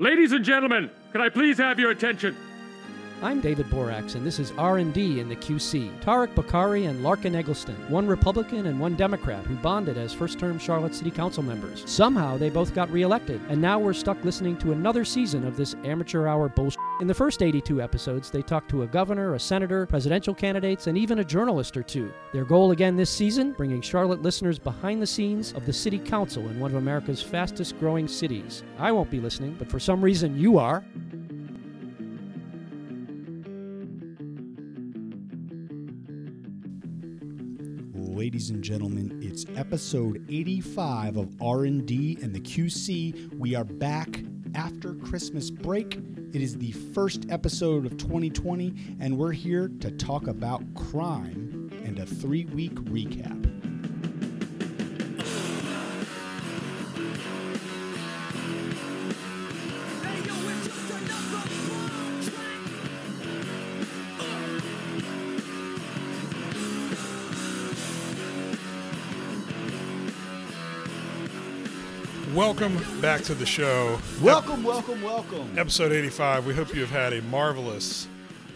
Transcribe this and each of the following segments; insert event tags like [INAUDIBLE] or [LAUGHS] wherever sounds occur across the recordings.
Ladies and gentlemen, can I please have your attention? I'm David Borax, and this is R&D in the QC. Tariq Bokhari and Larken Egleston, one Republican and one Democrat, who bonded as first-term Charlotte City Council members. Somehow, they both got reelected, and now we're stuck listening to another season of this amateur hour bullshit. In the first 82 episodes, they talked to a governor, a senator, presidential candidates, and even a journalist or two. Their goal again this season, bringing Charlotte listeners behind the scenes of the city council in one of America's fastest-growing cities. I won't be listening, but for some reason you are. Ladies and gentlemen it's episode 85 of r&d and the qc we are back after christmas break. It is the first episode of 2020 and we're here to talk about crime and a three-week recap Welcome back to the show. welcome welcome welcome Episode 85. We hope you have had a marvelous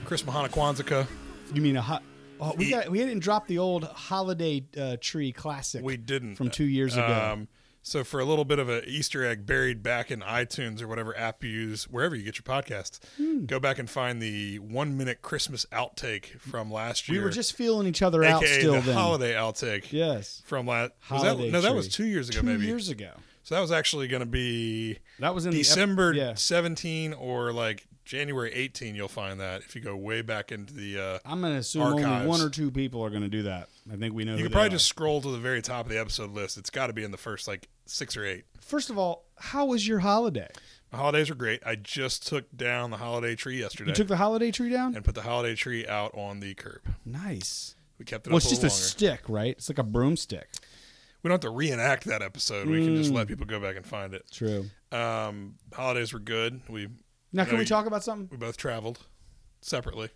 Chris Mahana Kwanzaa. you mean a hot oh, we got we didn't drop the old holiday uh, tree classic We didn't. from two years ago Um, so, for a little bit of an Easter egg buried back in iTunes or whatever app you use, wherever you get your podcasts, Hmm. go back and find the one minute Christmas outtake from last year. we were just feeling each other AKA out still the then holiday outtake yes from last. holiday that, no, that was two years ago, two maybe. years ago So, that was actually going to be that was in the ep- December yeah 17 or like January 18. You'll find that if you go way back into the. Uh, I'm going to assume only one or two people are going to do that. I think we know. You could probably are. just scroll to the very top of the episode list. It's got to be in the first like six or eight. First of all, how was your holiday? The holidays were great. I just took down the holiday tree yesterday You took the holiday tree down. and put the holiday tree out on the curb. Nice. We kept it Well, it's just a stick, right? It's like a broomstick. We don't have to reenact that episode. We can just Mm. let people go back and find it. True. Um, holidays were good. We Now, can No, we you- talk about something? we both traveled separately.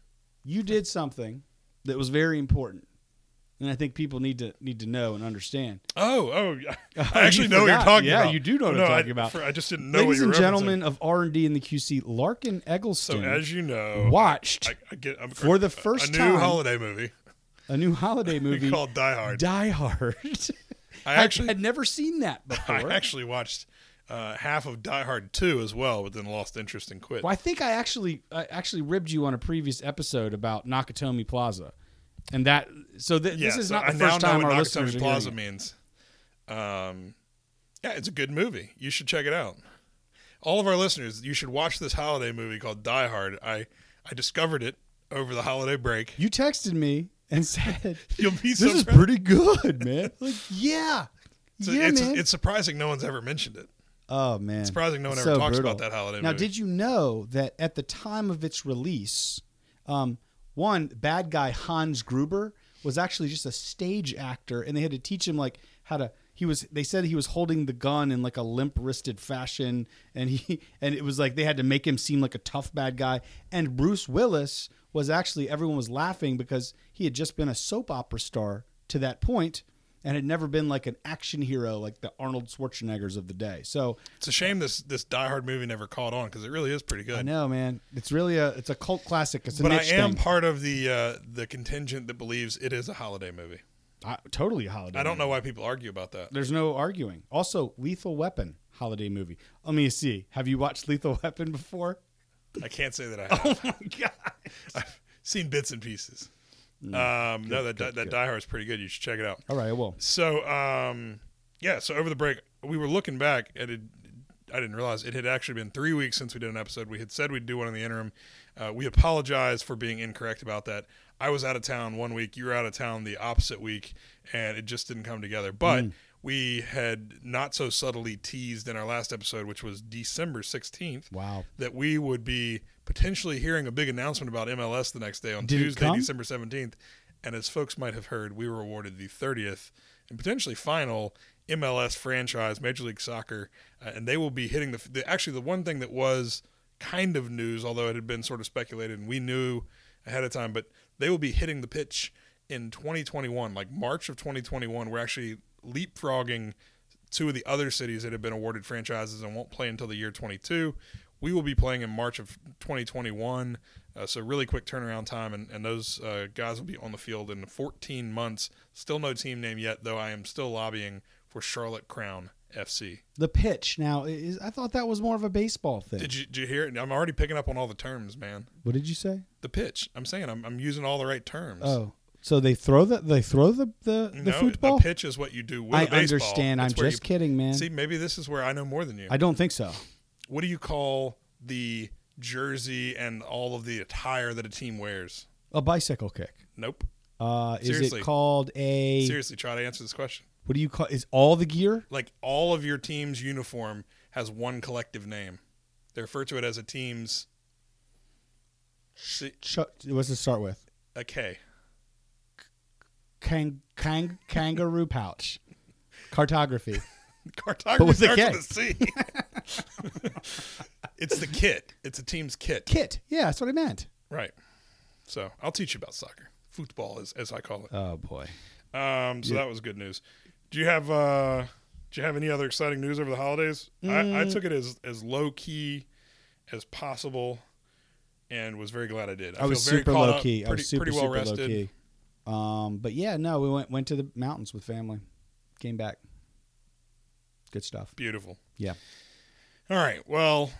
You did something that was very important, and I think people need to need to know and understand. Oh, oh! [LAUGHS] I actually you know what you're forgot. talking Yeah, about. you do know what no, I'm I, talking about. for- I just didn't know Ladies what you and were gentlemen of R and D and the QC, Larken So Egleston as you know, watched I, I get I'm For the a- first a new time- holiday movie a new holiday [LAUGHS] movie called Die Hard. Die Hard. [LAUGHS] I I actually had never seen that [LAUGHS] before. I actually watched uh, half of Die Hard 2 as well, but then lost interest and quit. Well, I think I actually I actually ribbed you on a previous episode about Nakatomi Plaza, and that so th- Yeah, this is so not the I first time what our Nakatomi listeners are Plaza means. Um, yeah, it's a good movie. You should check it out. All of our listeners, you should watch this holiday movie called Die Hard. I I discovered it over the holiday break. You texted me and [LAUGHS] said You'll be this is surprised. pretty good, man. [LAUGHS] like yeah, So yeah, it's, man. it's surprising no one's ever mentioned it. oh man, it's Surprising no one So ever talks brutal. about that holiday Now, movie. did you know that at the time of its release, um, one bad guy Hans Gruber was actually just a stage actor, and they had to teach him like how to. He was. They said he was holding the gun in like a limp wristed fashion, and he [LAUGHS] and it was like they had to make him seem like a tough bad guy. And Bruce Willis was actually everyone was laughing because he had just been a soap opera star to that point and had never been like an action hero like the Arnold Schwarzeneggers of the day. So It's a shame this this Die Hard movie never caught on because it really is pretty good. I know, man. It's really a it's a cult classic. It's a but I am thing. part of the uh, the contingent that believes it is a holiday movie. I, totally a holiday. I don't know why people argue about that. There's no arguing. Also, Lethal Weapon holiday movie. Let me see. Have you watched Lethal [LAUGHS] Weapon before? I can't say that I have. Oh my [LAUGHS] god. I've seen bits and pieces. Um, no, Mm. that good, that good. Die Hard is pretty good. You should check it out. All right, I will. So, um, yeah. So over the break, we were looking back, and it, I didn't realize it had actually been three weeks since we did an episode. We had said we'd do one in the interim. Uh, we apologize for being incorrect about that. I was out of town one week. You were out of town the opposite week, and it just didn't come together. But Mm. we had not so subtly teased in our last episode, which was December sixteenth, Wow. that we would be potentially hearing a big announcement about MLS the next day on Did Tuesday. December 17th. And as folks might have heard, we were awarded the 30th and potentially final MLS franchise, Major League Soccer. Uh, and they will be hitting the, the. Actually, the one thing that was kind of news, although it had been sort of speculated and we knew ahead of time, but they will be hitting the pitch in 2021, like March of 2021. We're actually leapfrogging two of the other cities that have been awarded franchises and won't play until the year 22. We will be playing in March of 2021. Uh, so really quick turnaround time, and, and those uh, guys will be on the field in 14 months. Still no team name yet, though. I am still lobbying for Charlotte Crown FC. The pitch now is. I thought that was more of a baseball thing. Did you, did you hear it? I'm already picking up on all the terms, man. what did you say? The pitch. I'm saying I'm, I'm using all the right terms. Oh, so they throw the they throw the the, the no, football. pitch is what you do with I understand. I'm just you- kidding, man. See, maybe this is where I know more than you. I don't think so. What do you call the jersey and all of the attire that a team wears? A bicycle kick. Nope. Uh, is Seriously. it called a? Seriously, try to answer this question. What do you call? Is all the gear? Like all of your team's uniform has one collective name. They refer to it as a team's Ch- what's it start with? a K. Kang, kang, kangaroo pouch. Cartography. [LAUGHS] Cartography with a starts with C. it's the kit. It's a team's kit. Kit. Yeah, that's what I meant. Right. So I'll teach you about soccer. Football, as, as I call it. Oh boy. Um, so that was good news. Do you have uh, do you have any other exciting news over the holidays? I, I Mm. took it as as low key as possible, and was very glad I did. I, I, was feel very super low up, key. I was super pretty well super rested. low key. Um, but yeah, no, we went went to the mountains with family. Came back. Good stuff. Beautiful. Yeah. All right. Well,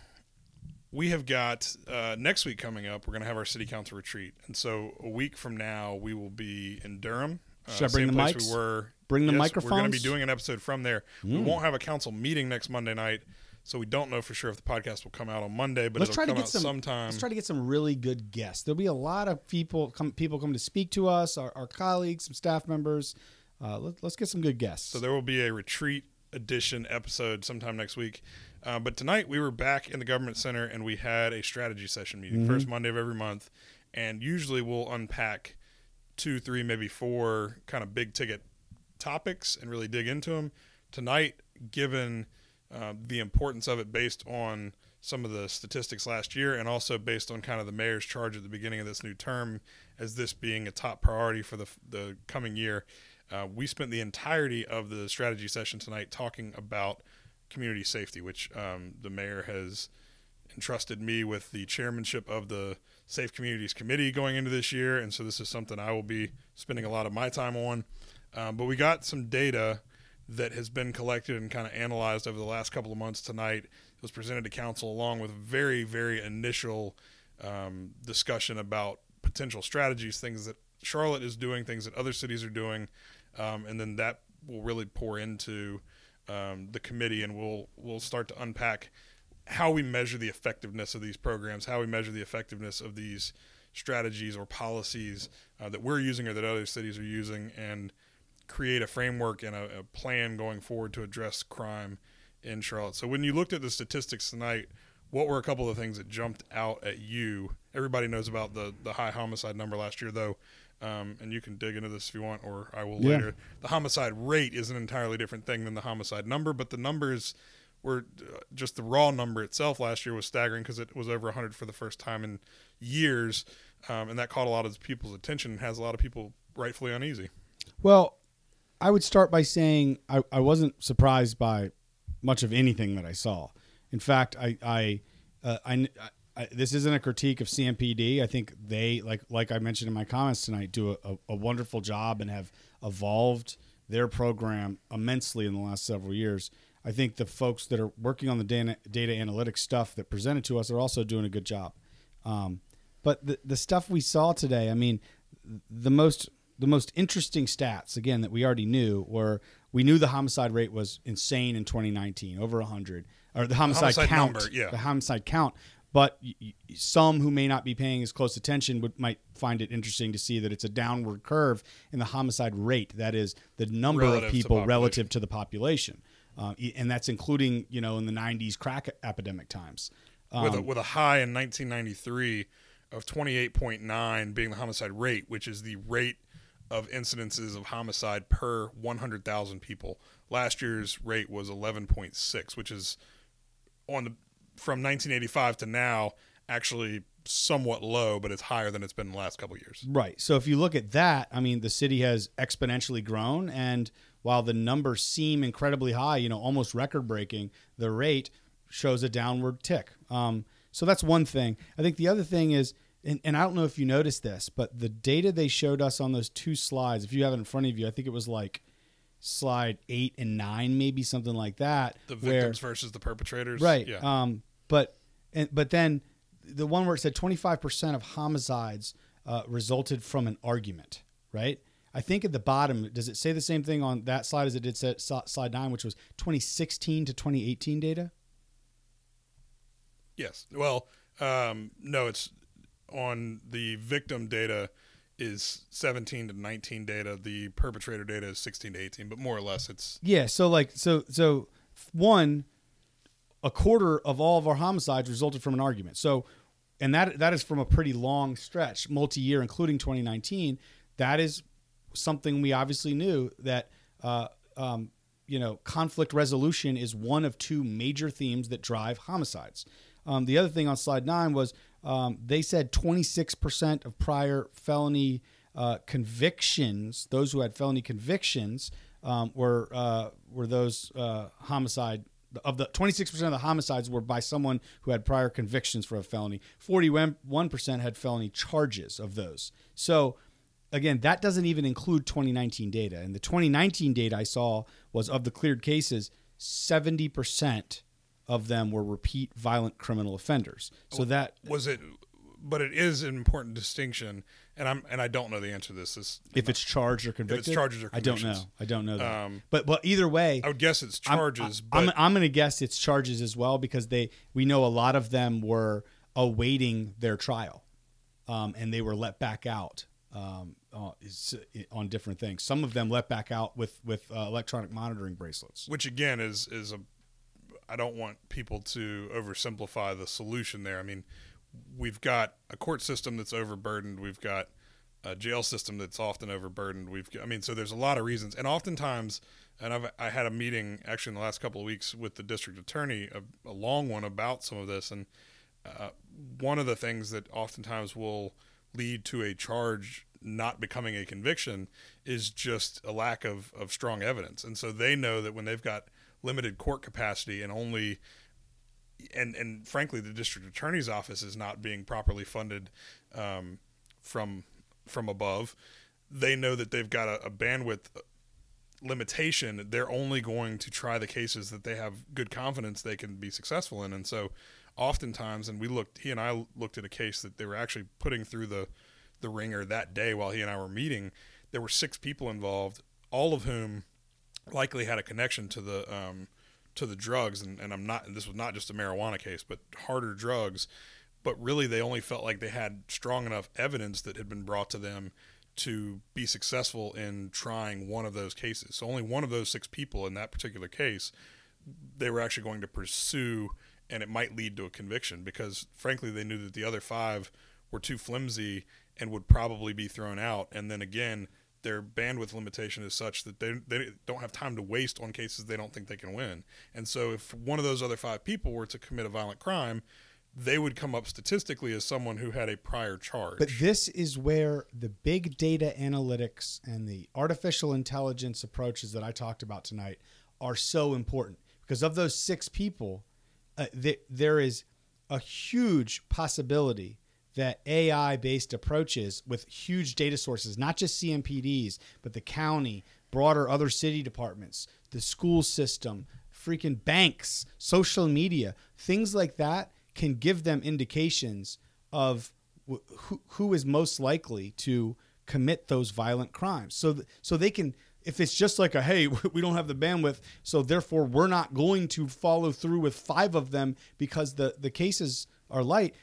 we have got uh, next week coming up. We're going to have our city council retreat, and so a week from now we will be in Durham. Uh, Should I bring same the mics? We were. Bring the Yes, We're going to be doing an episode from there. We Mm. won't have a council meeting next Monday night, so we don't know for sure if the podcast will come out on Monday. But let's try to get some. sometime. Let's try to get some really good guests. There'll be a lot of people come. People come to speak to us. Our, our colleagues, some staff members. Uh, let, let's get some good guests. So there will be a retreat edition episode sometime next week. Uh, but tonight we were back in the government center and we had a strategy session meeting, Mm-hmm. first Monday of every month. And usually we'll unpack two, three, maybe four kind of big ticket topics and really dig into them. Tonight, given uh, the importance of it based on some of the statistics last year and also based on kind of the mayor's charge at the beginning of this new term as this being a top priority for the, the coming year, uh, we spent the entirety of the strategy session tonight talking about community safety, which um, the mayor has entrusted me with the chairmanship of the Safe Communities Committee going into this year, and so this is something I will be spending a lot of my time on. Um, but we got some data that has been collected and kind of analyzed over the last couple of months tonight. It was presented to council along with very, very initial um, discussion about potential strategies, things that Charlotte is doing, things that other cities are doing, um, and then that will really pour into um, the committee, and we'll we'll start to unpack how we measure the effectiveness of these programs, how we measure the effectiveness of these strategies or policies uh, that we're using or that other cities are using, and create a framework and a, a plan going forward to address crime in Charlotte. So when you looked at the statistics tonight, what were a couple of things that jumped out at you? Everybody knows about the the high homicide number last year, though. Um, and you can dig into this if you want, or I will Yeah. later. The homicide rate is an entirely different thing than the homicide number, but the numbers were uh, just the raw number itself last year was staggering because it was over 100 for the first time in years, um, and that caught a lot of people's attention and has a lot of people rightfully uneasy. Well, I would start by saying I, I wasn't surprised by much of anything that I saw. In fact, I I, uh, I, I this isn't a critique of CMPD. I think they like like I mentioned in my comments tonight do a, a, wonderful job and have evolved their program immensely in the last several years. I think the folks that are working on the data, data analytics stuff that presented to us are also doing a good job. Um, but the the stuff we saw today, I mean, the most the most interesting stats again that we already knew were we knew the homicide rate was insane in 2019, over 100, or the homicide, homicide count, number, yeah. the homicide count. But some who may not be paying as close attention would might find it interesting to see that it's a downward curve in the homicide rate. That is the number Relative of people population. relative to the population, uh, and that's including you know in the 90s crack epidemic times. with a, Um, with a high in 1993 of 28.9 being the homicide rate, which is the rate of incidences of homicide per 100,000 people. Last year's rate was 11.6, which is on the from 1985 to now actually somewhat low, but it's higher than it's been in the last couple years. Right. So if you look at that, I mean, the city has exponentially grown, and while the numbers seem incredibly high, you know, almost record breaking, the rate shows a downward tick. Um, so that's one thing. I think the other thing is, and, and I don't know if you noticed this, but the data they showed us on those two slides, if you have it in front of you, I think it was like slide eight and nine, maybe something like that. The where- victims versus the perpetrators. right? Yeah. Um, but and but then the one where it said 25% of homicides uh, resulted from an argument, right? I think at the bottom, does it say the same thing on that slide as it did set, slide nine, which was 2016 to 2018 data? Yes. Well, um, no, it's on the victim data is 17 to 19 data. The perpetrator data is 16 to 18, but more or less it's Yeah. So like so so one, a quarter of all of our homicides resulted from an argument. So, and that that is from a pretty long stretch, multi-year, including 2019. That is something we obviously knew that uh, um, you know conflict resolution is one of two major themes that drive homicides. Um, the other thing on slide nine was um, they said 26% of prior felony uh, convictions, those who had felony convictions, um, were uh, were those uh, homicide of the 26% of the homicides were by someone who had prior convictions for a felony. 41% had felony charges of those. So again, that doesn't even include 2019 data. And the 2019 data I saw was of the cleared cases, 70% of them were repeat violent criminal offenders. So that was it but it is an important distinction and I'm and I don't know the answer to this. This if it's charged or convicted, charges or I don't know. I don't know that. Um, but but either way, I would guess it's I'm- charges, I'm, but I'm, going to guess it's charges as well because they we know a lot of them were awaiting their trial, um, and they were let back out um, uh, on different things. Some of them let back out with with uh, electronic monitoring bracelets. which again is is a I don't want people to oversimplify the solution there. I mean, we've got a court system that's overburdened. We've got a jail system that's often overburdened. We've I mean, so there's a lot of reasons, and oftentimes, and I've I had a meeting actually in the last couple of weeks with the district attorney, a, a long one about some of this, and uh, one of the things that oftentimes will lead to a charge not becoming a conviction is just a lack of, of strong evidence. And so they know that when they've got limited court capacity and only and and frankly the district attorney's office is not being properly funded um, from from above they know that they've got a, a bandwidth limitation. They're only going to try the cases that they have good confidence they can be successful in. And so oftentimes and we looked he and I looked at a case that they were actually putting through the the ringer that day while he and I were meeting. There were six people involved all of whom likely had a connection to the um, to the drugs and, and I'm not this was not just a marijuana case but harder drugs. But really they only felt like they had strong enough evidence that had been brought to them to be successful in trying one of those cases. So only one of those six people in that particular case they were actually going to pursue and it might lead to a conviction because frankly they knew that the other five were too flimsy and would probably be thrown out. And then again their bandwidth limitation is such that they, they don't have time to waste on cases they don't think they can win. And so if one of those other five people were to commit a violent crime they would come up statistically as someone who had a prior charge. But this is where the big data analytics and the artificial intelligence approaches that I talked about tonight are so important. Because of those six people, uh, th- there is a huge possibility that AI based approaches with huge data sources, not just CMPDs, but the county, broader other city departments, the school system, freaking banks, social media, things like that can give them indications of wh- who, who is most likely to commit those violent crimes. So, th- so they can, if it's just like a, hey, [LAUGHS] we don't have the bandwidth, so therefore we're not going to follow through with five of them because the, the cases are light.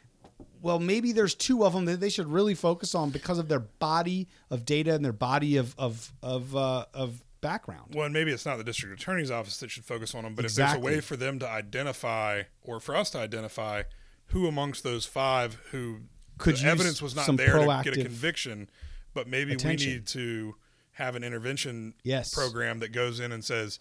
Well, maybe there's two of them that they should really focus on because of their body of data and their body of of of uh, of background. well, and maybe it's not the district attorney's office that should focus on them, but if there's a way for them to identify, or for us to identify, who amongst those five who Could the evidence was not there to get a conviction, but maybe attention. we need to have an intervention Yes. program that goes in and says,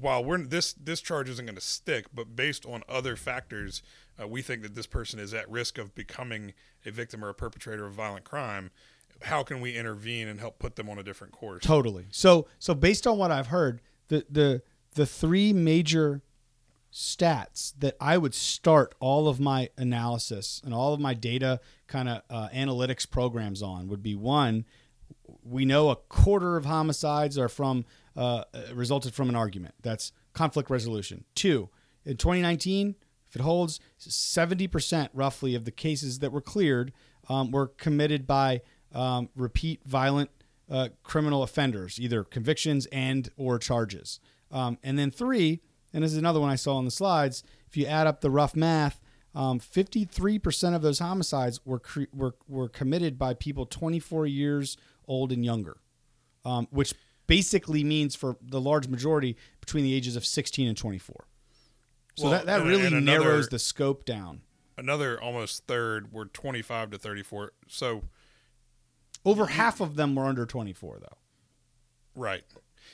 while we're this this charge isn't going to stick, but based on other factors, uh, we think that this person is at risk of becoming a victim or a perpetrator of violent crime. How can we intervene and help put them on a different course? Totally. So so based on what I've heard, the the the three major stats that I would start all of my analysis and all of my data kind of uh, analytics programs on would be one, we know a quarter of homicides are from uh, resulted from an argument. That's conflict resolution. Two, in 2019, if it holds, 70% roughly of the cases that were cleared um, were committed by um, repeat violent uh, criminal offenders, either convictions and or charges. Um, and then three, and this is another one I saw on the slides. If you add up the rough math, um, 53% of those homicides were, cre- were were committed by people 24 years old and younger, um, which basically means for the large majority between the ages of 16 and 24. So Well, that, that and- really and another- narrows the scope down. Another almost third were 25 to 34. So Over half of them were under 24, though. right,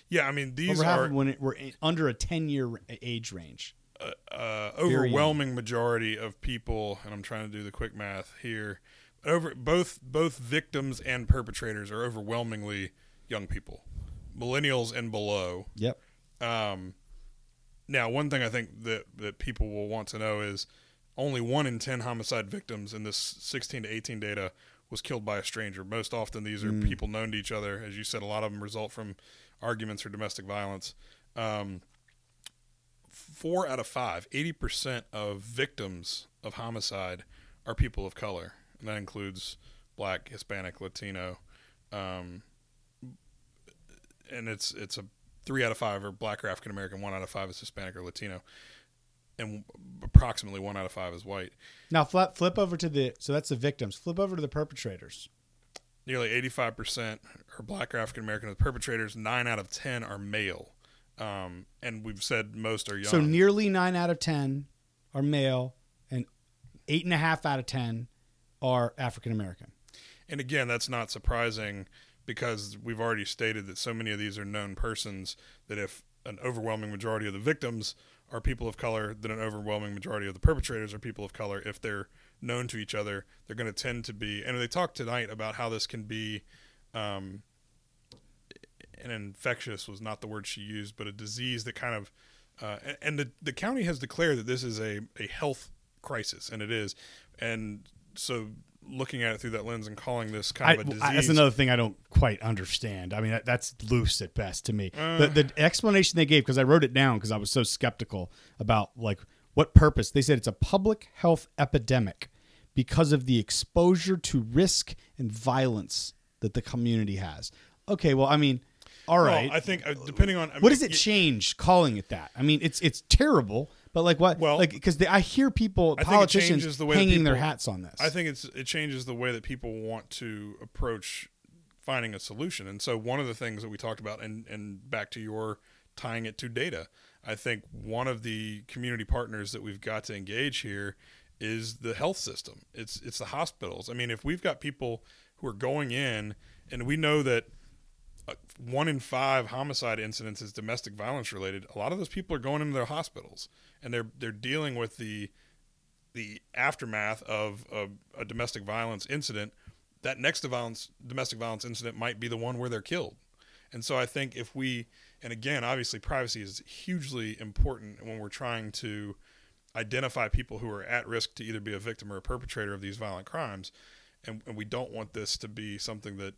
yeah. I mean these Over half are of them were- under a 10 year age range. uh, young. overwhelming majority of people, and I'm trying to do the quick math here. Over both both victims and perpetrators are overwhelmingly young people, millennials and below. Yep. Um, now, one thing I think that that people will want to know is only one in ten homicide victims in this 16 to 18 data was killed by a stranger. Most often, these are people known to each other. As you said, a lot of them result from arguments or domestic violence. Um, four out of five, 80% of victims of homicide are people of color. And that includes black, Hispanic, Latino. Um, and it's it's a three out of five are black or African American, one out of five is Hispanic or Latino, and approximately one out of five is white. Now flip flip over to the so that's the victims. Flip over to the perpetrators. Nearly 85% are black or African American. The perpetrators, nine out of 10 are male. Um, and we've said most are young. So nearly nine out of ten are male, and eight and a half out of ten are African American. And again, that's not surprising because we've already stated that so many of these are known persons that if an overwhelming majority of the victims are people of color, then an overwhelming majority of the perpetrators are people of color. If they're known to each other, they're going to tend to be. And they talked tonight about how this can be. Um, an infectious was not the word she used, but a disease that kind of, uh, and- and the the county has declared that this is a a health crisis, and it is, and so looking at it through that lens and calling this kind I, of a disease. I- that's another thing I don't quite understand. I mean, that, that's loose at best to me. Uh. the, the explanation they gave, because I wrote it down because I was so skeptical about like what purpose. They said it's a public health epidemic because of the exposure to risk and violence that the community has. Okay, well, I mean, all right. Well. I think uh, depending on I what mean, does it change calling it that? I mean, it's it's terrible, but like what? Well, like because I hear people, I politicians, the way hanging their hats on this. I think it's it changes the way that people want to approach finding a solution. And so one of the things that we talked about and and back to your tying it to data, I think one of the community partners that we've got to engage here is the health system. It's it's the hospitals. I mean, if we've got people who are going in and we know that Uh, one in five homicide incidents is domestic violence related. A lot of those people are going into their hospitals and they're they're dealing with the the aftermath of a, a domestic violence incident. That next violence domestic violence incident might be the one where they're killed. And so I think if we and again, obviously privacy is hugely important when we're trying to identify people who are at risk to either be a victim or a perpetrator of these violent crimes. And, and we don't want this to be something that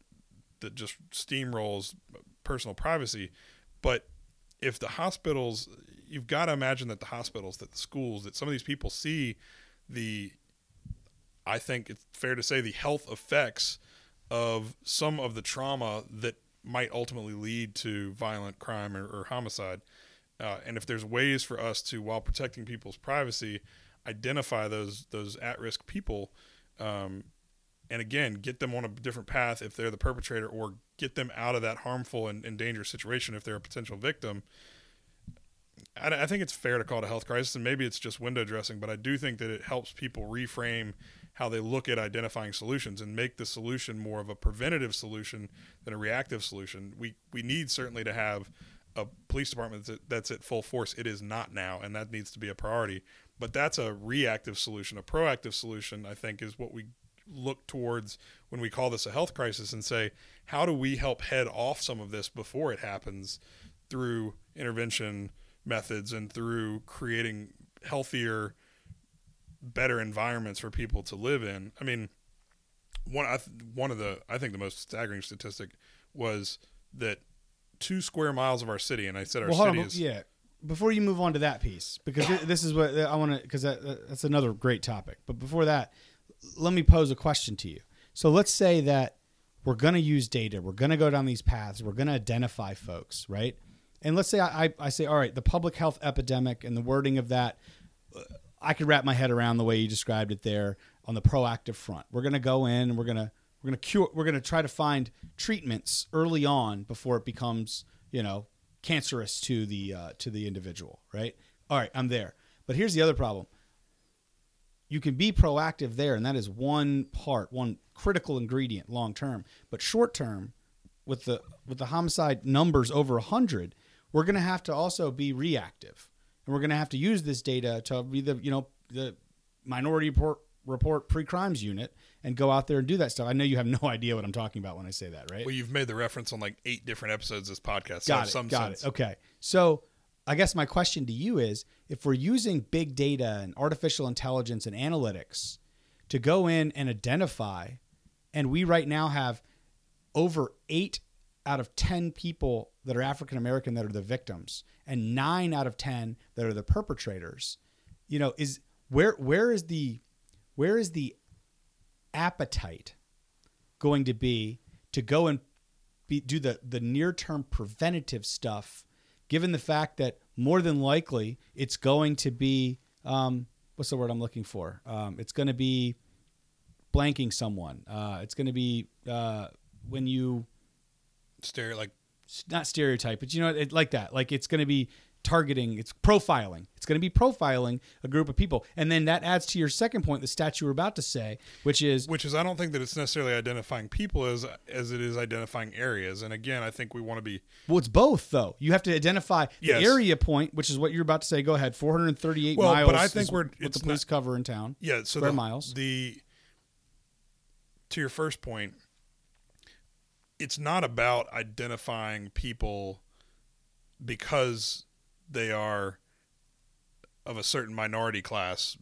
that just steamrolls personal privacy. But if the hospitals, you've got to imagine that the hospitals, that the schools, that some of these people see the, I think it's fair to say, the health effects of some of the trauma that might ultimately lead to violent crime or, or homicide. Uh, and if there's ways for us to, while protecting people's privacy, identify those those at-risk people, um, and again get them on a different path if they're the perpetrator or get them out of that harmful and, and dangerous situation if they're a potential victim. I, I think it's fair to call it a health crisis and maybe it's just window dressing but i do think that it helps people reframe how they look at identifying solutions and make the solution more of a preventative solution than a reactive solution. We we need certainly to have a police department that's at, that's at full force. It is not now and that needs to be a priority. But that's a reactive solution. A proactive solution i think is what we look towards when we call this a health crisis and say, how do we help head off some of this before it happens through intervention, methods and through creating healthier, better environments for people to live in. I mean, one I th- one of the I think the most staggering statistic was that two square miles of our city, and I said our well, city on, is yeah. Before you move on to that piece, because this is what I want to, because that, that's another great topic. But before that, let me pose a question to you. So let's say that we're going to use data, we're going to go down these paths, we're going to identify folks, right? And let's say I, I, I say, all right, the public health epidemic and the wording of that, I could wrap my head around the way you described it there on the proactive front. We're going to go in and we're going to we're going to cure we're going to try to find treatments early on before it becomes, you know, cancerous to the uh, to the individual, right? All right, I'm there. But here's the other problem. You can be proactive there and that is one part, one critical ingredient long term. But short term with the with the homicide numbers over 100, we're going to have to also be reactive. And we're going to have to use this data to be the, you know, the minority report report pre-crimes unit and go out there and do that stuff. I know you have [LAUGHS] no idea what I'm talking about when I say that, right? well, you've made the reference on like eight different episodes of this podcast. So got it. got sense, it. Okay. So I guess my question to you is if we're using big data and artificial intelligence and analytics to go in and identify, and we right now have over eight out of 10 people that are African American that are the victims and nine out of 10 that are the perpetrators, you know, is where, where is the, where is the appetite going to be to go and be, do the, the near term preventative stuff, given the fact that more than likely it's going to be um, what's the word I'm looking for? Um, it's going to be blanking someone. Uh, it's going to be uh, when you Stereo, like not stereotype, but you know, it, like that. Like it's going to be targeting, it's profiling. It's going to be profiling a group of people. And then that adds to your second point, the stat you were about to say, which is which is I don't think that it's necessarily identifying people as as it is identifying areas. And again, I think we want to be Well, it's both though. You have to identify the Yes. area point, which is what you're about to say. Go ahead. 438 Well, miles. but I think we're- what it's the police cover in town. yeah. So the, miles. The to your first point, it's not about identifying people because they are of a certain minority class.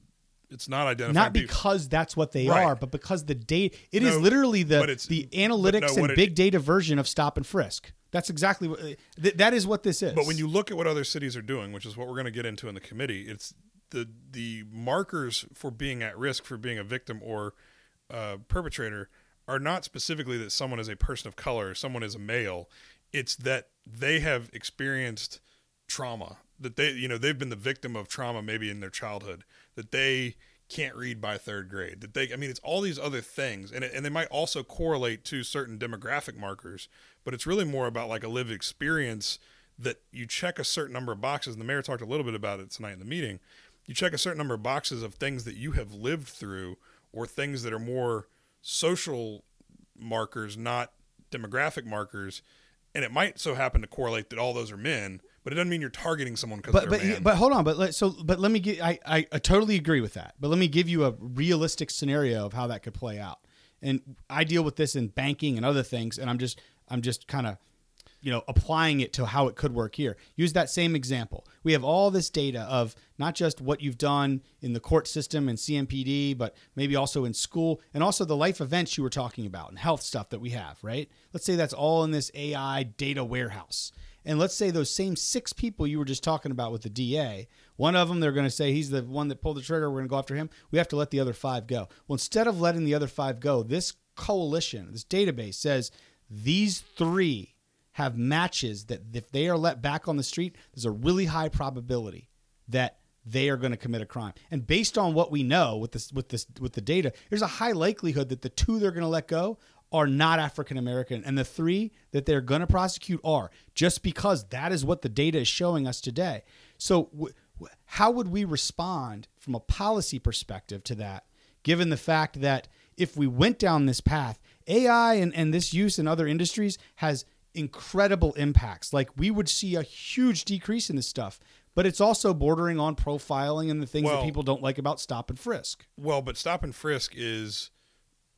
It's not identifying Not people- because that's what they Right. are, but because the data. It is No, literally the the analytics no, and it- big data version of stop and frisk. That's exactly what. Th- that is what this is. But when you look at what other cities are doing, which is what we're going to get into in the committee, it's the the markers for being at risk for being a victim or uh, perpetrator are not specifically that someone is a person of color, or someone is a male. It's that they have experienced trauma, that they you know they've been the victim of trauma maybe in their childhood, that they can't read by third grade that they i mean it's all these other things and, it, and they might also correlate to certain demographic markers but it's really more about like a lived experience that you check a certain number of boxes and the mayor talked a little bit about it tonight in the meeting. You check a certain number of boxes of things that you have lived through or things that are more social markers not demographic markers and it might so happen to correlate that all those are men but it doesn't mean you're targeting someone because but they're but man. but hold on. But let, so but let me get. I, I I totally agree with that. But let me give you a realistic scenario of how that could play out. And I deal with this in banking and other things, and I'm just I'm just kind of you know applying it to how it could work here. Use that same example. We have all this data of not just what you've done in the court system and CMPD, but maybe also in school and also the life events you were talking about and health stuff that we have. Right? Let's say that's all in this AI data warehouse. And let's say those same six people you were just talking about with the DA, one of them they're going to say he's the one that pulled the trigger. We're going to go after him. We have to let the other five go. Well, instead of letting the other five go, this coalition, this database says these three have matches that if they are let back on the street, there's a really high probability that they are going to commit a crime. And based on what we know with this with this with the data, there's a high likelihood that the two they're going to let go are not African American and the three that they're going to prosecute are just because that is what the data is showing us today. So w- w- how would we respond from a policy perspective to that given the fact that if we went down this path, AI and, and this use in other industries has incredible impacts. Like we would see a huge decrease in this stuff, but it's also bordering on profiling and the things Well- that people don't like about stop and frisk. Well, but stop and frisk is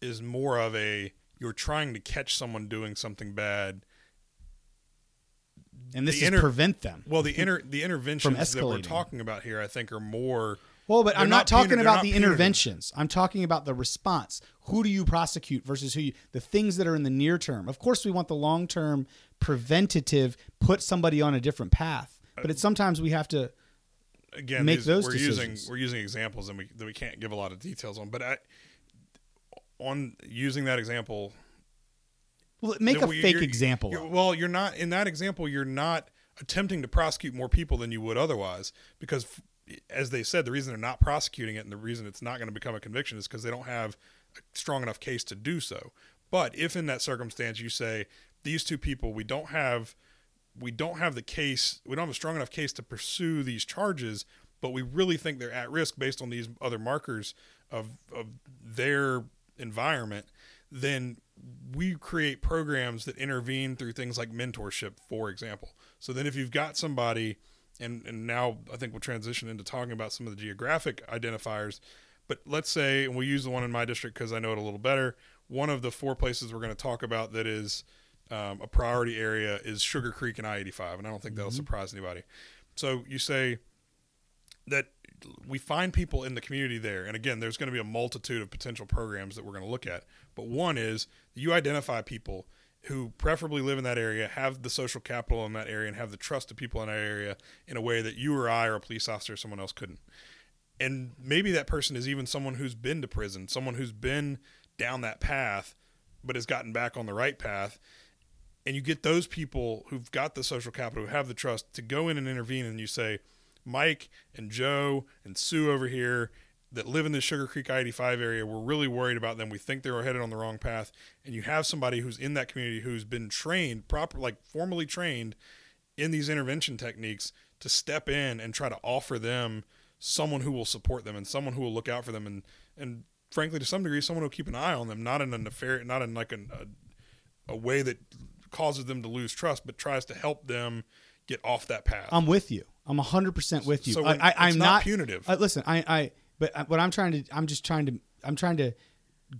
is more of a you're trying to catch someone doing something bad and this the is inter- prevent them. Well, the inter the interventions that we're talking about here, I think, are more. Well, but I'm not, talking puni- about not the punitive. interventions. I'm talking about the response. Who do you prosecute versus who you the things that are in the near term. Of course, we want the long term preventative, put somebody on a different path. Uh, but it's sometimes we have to Again, Make these- those we're decisions. using we're using examples and we that we can't give a lot of details on. But I, on using that example, well, make a we- fake you're- example. you're- well, you're not in that example. You're not attempting to prosecute more people than you would otherwise, because f- as they said, the reason they're not prosecuting it and the reason it's not going to become a conviction is because they don't have a strong enough case to do so. But if in that circumstance you say these two people, we don't have, we don't have the case, we don't have a strong enough case to pursue these charges, but we really think they're at risk based on these other markers of of their environment, then we create programs that intervene through things like mentorship, for example. So then if you've got somebody, and, and now I think we'll transition into talking about some of the geographic identifiers, but let's say, and we'll use the one in my district because I know it a little better. One of the four places we're going to talk about that is um, a priority area is Sugar Creek and I 85. And I don't think that'll surprise anybody. So you say that we find people in the community there. And again, there's going to be a multitude of potential programs that we're going to look at. But one is you identify people who preferably live in that area, have the social capital in that area, and have the trust of people in that area in a way that you or I or a police officer or someone else couldn't. And maybe that person is even someone who's been to prison, someone who's been down that path, but has gotten back on the right path. And you get those people who've got the social capital, who have the trust to go in and intervene, and you say, Mike and Joe and Sue over here that live in the Sugar Creek I 85 area, we're really worried about them. We think they're headed on the wrong path. And you have somebody who's in that community who's been trained, proper, like formally trained in these intervention techniques to step in and try to offer them someone who will support them and someone who will look out for them and, and frankly, to some degree, someone who will keep an eye on them, not in a nefarious, not in like an, a, a way that causes them to lose trust, but tries to help them get off that path. I'm with you. I'm 100% with you. So I, when- I, it's I'm not not punitive. Uh, listen, I, I, but what I'm trying to, I'm just trying to, I'm trying to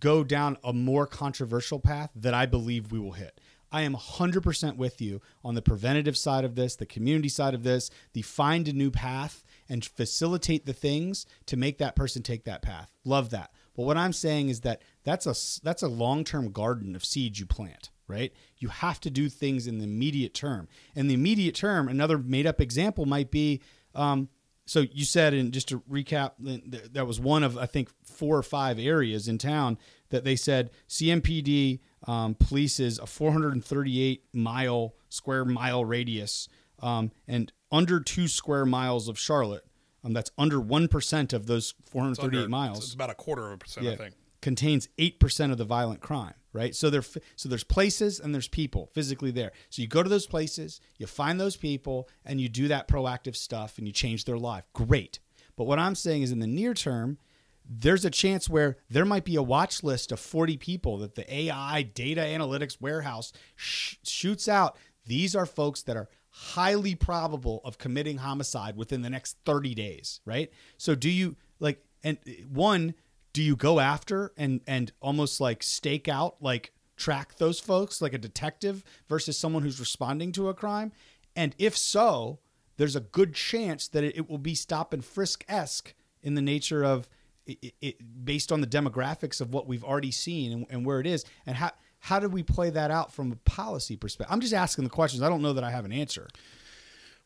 go down a more controversial path that I believe we will hit. I am 100% with you on the preventative side of this, the community side of this, the find a new path and facilitate the things to make that person take that path. Love that. But what I'm saying is that that's a that's a long-term garden of seeds you plant, right? You have to do things in the immediate term. And the immediate term, another made-up example might be um, so you said, and just to recap, th- that was one of I think four or five areas in town that they said CMPD um, polices a 438 mile square mile radius um, and under two square miles of Charlotte. Um, that's under one percent of those It's 438 under- miles It's about a quarter of a percent, I think. contains 8% of the violent crime right? So there so there's places and there's people physically there. So you go to those places you find those people and you do that proactive stuff and you change their life. Great. But what i'm saying is in the near term there's a chance where there might be a watch list of 40 people that the ai data analytics warehouse sh- shoots out. These are folks that are highly probable of committing homicide within the next 30 days right? So do you like and one do you go after and and almost like stake out like track those folks like a detective versus someone who's responding to a crime? And if so there's a good chance that it, will be stop and frisk esque in the nature of it, it, based on the demographics of what we've already seen and, and where it is. And how how do we play that out from a policy perspective? I'm just asking the questions. I don't know that i have an answer.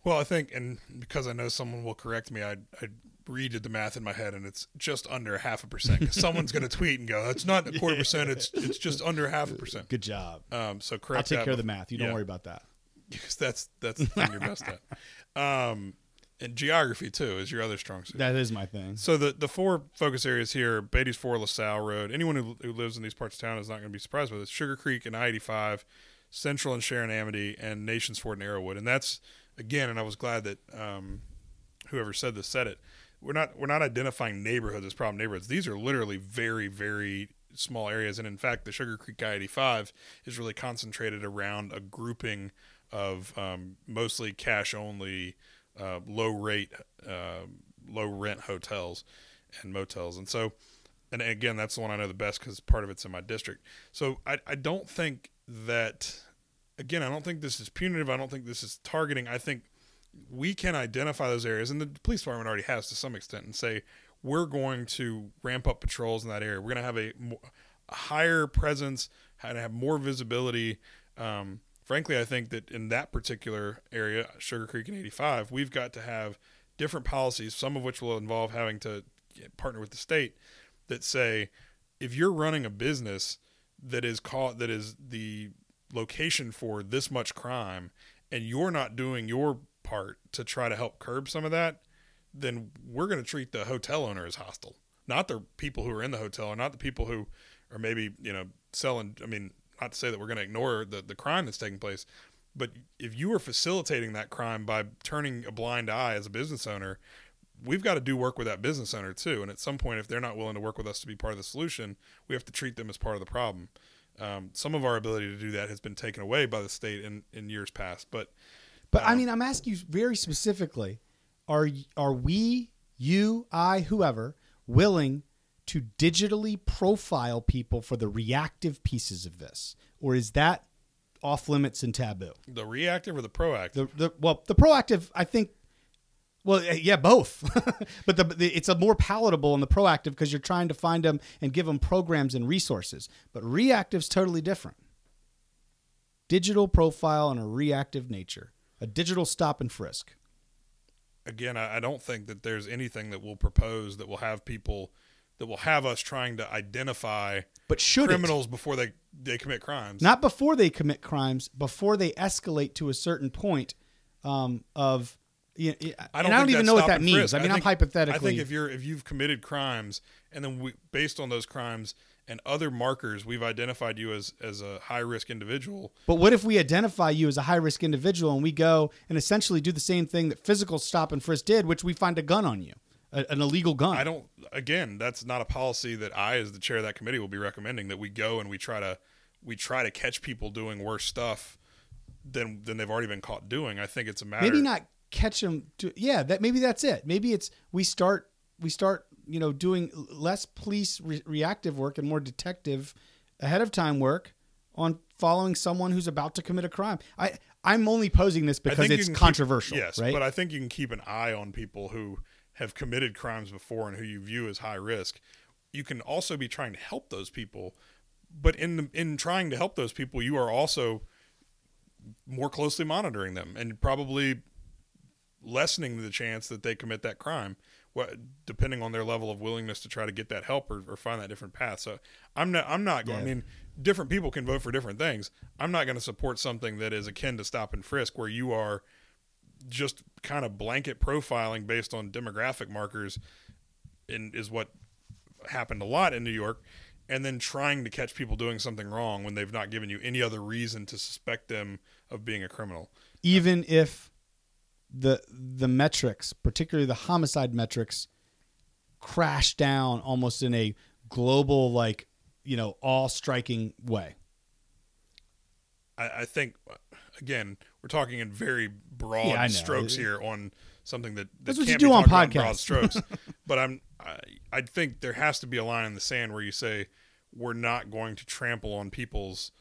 Well, I think, and because I know someone will correct me, I I redid the math in my head, and it's just under half a percent. Cause someone's going to tweet and go, "That's not a quarter [LAUGHS] percent. It's it's just under half a percent." good job Um, so i'll correct. take care of the math you don't worry about that [LAUGHS] because that's that's the thing you're best at. [LAUGHS] Um, and geography too is your other strong suit. that is my thing So the the four focus areas here: Beatties Ford, LaSalle Road. Anyone who, who lives in these parts of town is not going to be surprised with it. Sugar Creek and I-85, Central and Sharon Amity, and Nations Ford and Arrowood. And that's again, and I was glad that um, whoever said this said it. We're not we're not identifying neighborhoods as problem neighborhoods. These are literally very very small areas, and in fact, the Sugar Creek I-85 is really concentrated around a grouping of um, mostly cash only, uh, low rate, uh, low rent hotels and motels, and so. And again, that's the one I know the best because part of it's in my district. So I, I don't think that again, I don't think this is punitive. I don't think this is targeting. I think we can identify those areas, and the police department already has to some extent, and say we're going to ramp up patrols in that area. We're going to have a, a higher presence, and have more visibility. Um, frankly, I think that in that particular area, Sugar Creek and 85, we've got to have different policies, some of which will involve having to partner with the state that say if you're running a business that is caught that is the location for this much crime and you're not doing your part to try to help curb some of that, then we're going to treat the hotel owner as hostile, not the people who are in the hotel or not the people who are maybe, you know, selling. I mean, not to say that we're going to ignore the, the crime that's taking place, but if you are facilitating that crime by turning a blind eye as a business owner, we've got to do work with that business owner too. And at some point, if they're not willing to work with us to be part of the solution, we have to treat them as part of the problem. Um, some of our ability to do that has been taken away by the state in, in years past. But But I mean, I'm asking you very specifically: Are are we, you, I, whoever, willing to digitally profile people for the reactive pieces of this, or is that off limits and taboo? the reactive or the proactive? The, the well, the proactive, I think. Well, eh, yeah, both. [LAUGHS] but the, the it's a more palatable in the proactive because you're trying to find them and give them programs and resources. But reactive's totally different. Digital profile and a reactive nature, a digital stop and frisk. again, I, don't think that there's anything that we'll propose that will have people that will have us trying to identify But should it? criminals before they they commit crimes. not before they commit crimes, before they escalate to a certain point um, of. You know, I don't, and I don't even know what that means. frisk. I mean, I am hypothetically. I think if you're if you've committed crimes and then we based on those crimes and other markers, we've identified you as as a high risk individual. But what if we identify you as a high risk individual and we go and essentially do the same thing that physical stop and frisk did, which we find a gun on you, a, an illegal gun? I don't. Again, that's not a policy that I, as the chair of that committee, will be recommending. That we go and we try to we try to catch people doing worse stuff than than they've already been caught doing. I think it's a matter. maybe not catch them. To, yeah, that maybe that's it. Maybe it's we start we start you know doing less police re- reactive work and more detective ahead of time work on following someone who's about to commit a crime. I I'm only posing this because it's can keep- controversial. yes, right? but I think you can keep an eye on people who have committed crimes before and who you view as high risk. You can also be trying to help those people, but in the, in trying to help those people, you are also more closely monitoring them and probably lessening the chance that they commit that crime. Depending on their level of willingness to try to get that help or, or find that different path. So I'm not. I'm not going. I mean, different people can vote for different things. I'm not going to support something that is akin to stop and frisk, where you are just kind of blanket profiling based on demographic markers and is what happened a lot in New York and then trying to catch people doing something wrong when they've not given you any other reason to suspect them of being a criminal. even if the the metrics, particularly the homicide metrics, crash down almost in a global like you know all striking way. I, I think again, we're talking in very broad Yeah, strokes here on something that, that That's what you do on in broad podcasts. strokes. [LAUGHS] but I'm I, I think there has to be a line in the sand where you say we're not going to trample on people's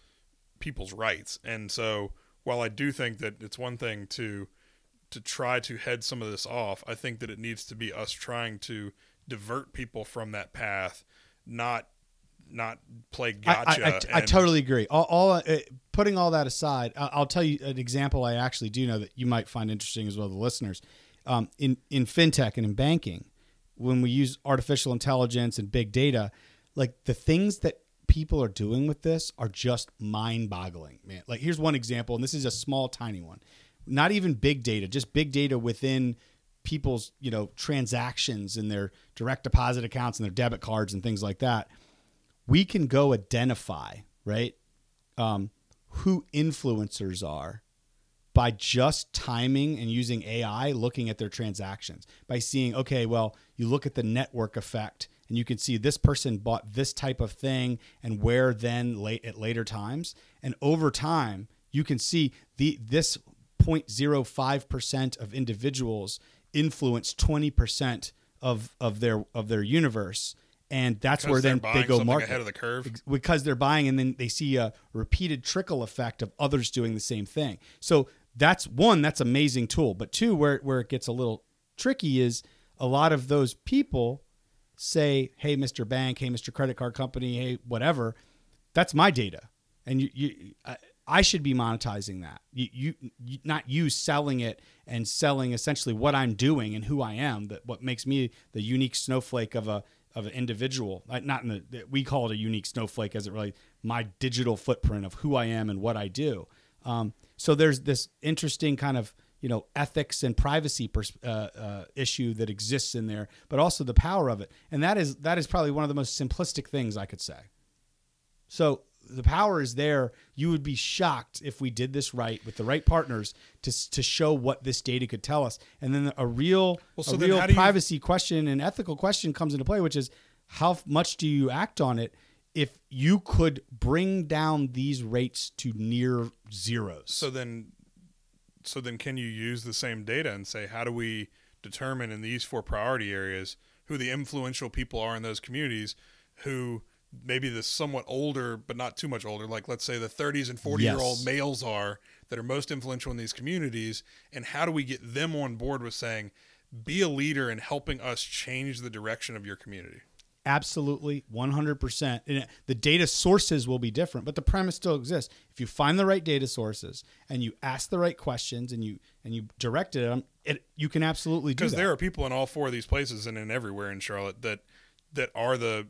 people's rights. And so while I do think that it's one thing to to try to head some of this off, I think that it needs to be us trying to divert people from that path, not not play gotcha. I, I, I and- totally agree. All, all uh, putting all that aside, I- I'll tell you an example I actually do know that you might find interesting as well, the listeners. Um, in in fintech and in banking, when we use artificial intelligence and big data, like the things that people are doing with this are just mind-boggling, man. Like here's one example, and this is a small, tiny one. Not even big data, just big data within people's you know transactions and their direct deposit accounts and their debit cards and things like that we can go identify right um, who influencers are by just timing and using AI, looking at their transactions, by seeing, okay, well, you look at the network effect and you can see this person bought this type of thing and where then late at later times. And over time, you can see the this 0.05% of individuals influence 20% of, of their of their universe and that's Because where then they go market ahead of the curve. Because they're buying and then they see a repeated trickle effect of others doing the same thing. So that's one, that's amazing tool. But two, where where it gets a little tricky is a lot of those people say, "Hey, Mr. Bank, hey, Mr. Credit Card Company, hey, whatever, that's my data, and you, you I, I should be monetizing that. You, you, not you selling it and selling essentially what I'm doing and who I am. That what makes me the unique snowflake of a of an individual. Not in the we call it a unique snowflake as it really my digital footprint of who I am and what I do. Um, so there's this interesting kind of you know ethics and privacy pers- uh, uh, issue that exists in there, but also the power of it, and that is that is probably one of the most simplistic things I could say. So the power is there. You would be shocked if we did this right with the right partners to to show what this data could tell us, and then a real Well, so a real do you- privacy question and ethical question comes into play, which is how much do you act on it if you could bring down these rates to near zeros? So then, so then, can you use the same data and say, how do we determine in these four priority areas who the influential people are in those communities, who maybe the somewhat older but not too much older, like let's say the 30s and 40 year old males are that are most influential in these communities, and how do we get them on board with saying, be a leader in helping us change the direction of your community? Absolutely, 100%. And the data sources will be different, but the premise still exists. If you find the right data sources and you ask the right questions and you and you direct it, it you can absolutely do because there are people in all four of these places and in everywhere in Charlotte that that are the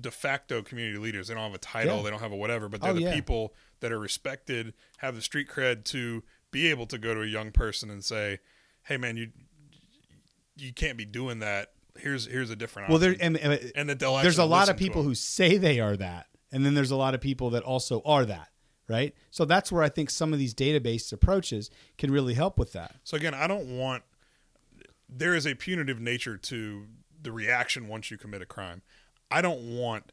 de facto community leaders. They don't have a title, Yeah. they don't have a whatever, but they're Oh, the yeah. people that are respected, have the street cred to be able to go to a young person and say, "Hey, man, you you can't be doing that. Here's here's a different well, there and, and and that they'll there's a lot of people who say they are that, and then there's a lot of people that also are that, right? So that's where I think some of these database approaches can really help with that. So again, I don't want. There is a punitive nature to the reaction once you commit a crime. I don't want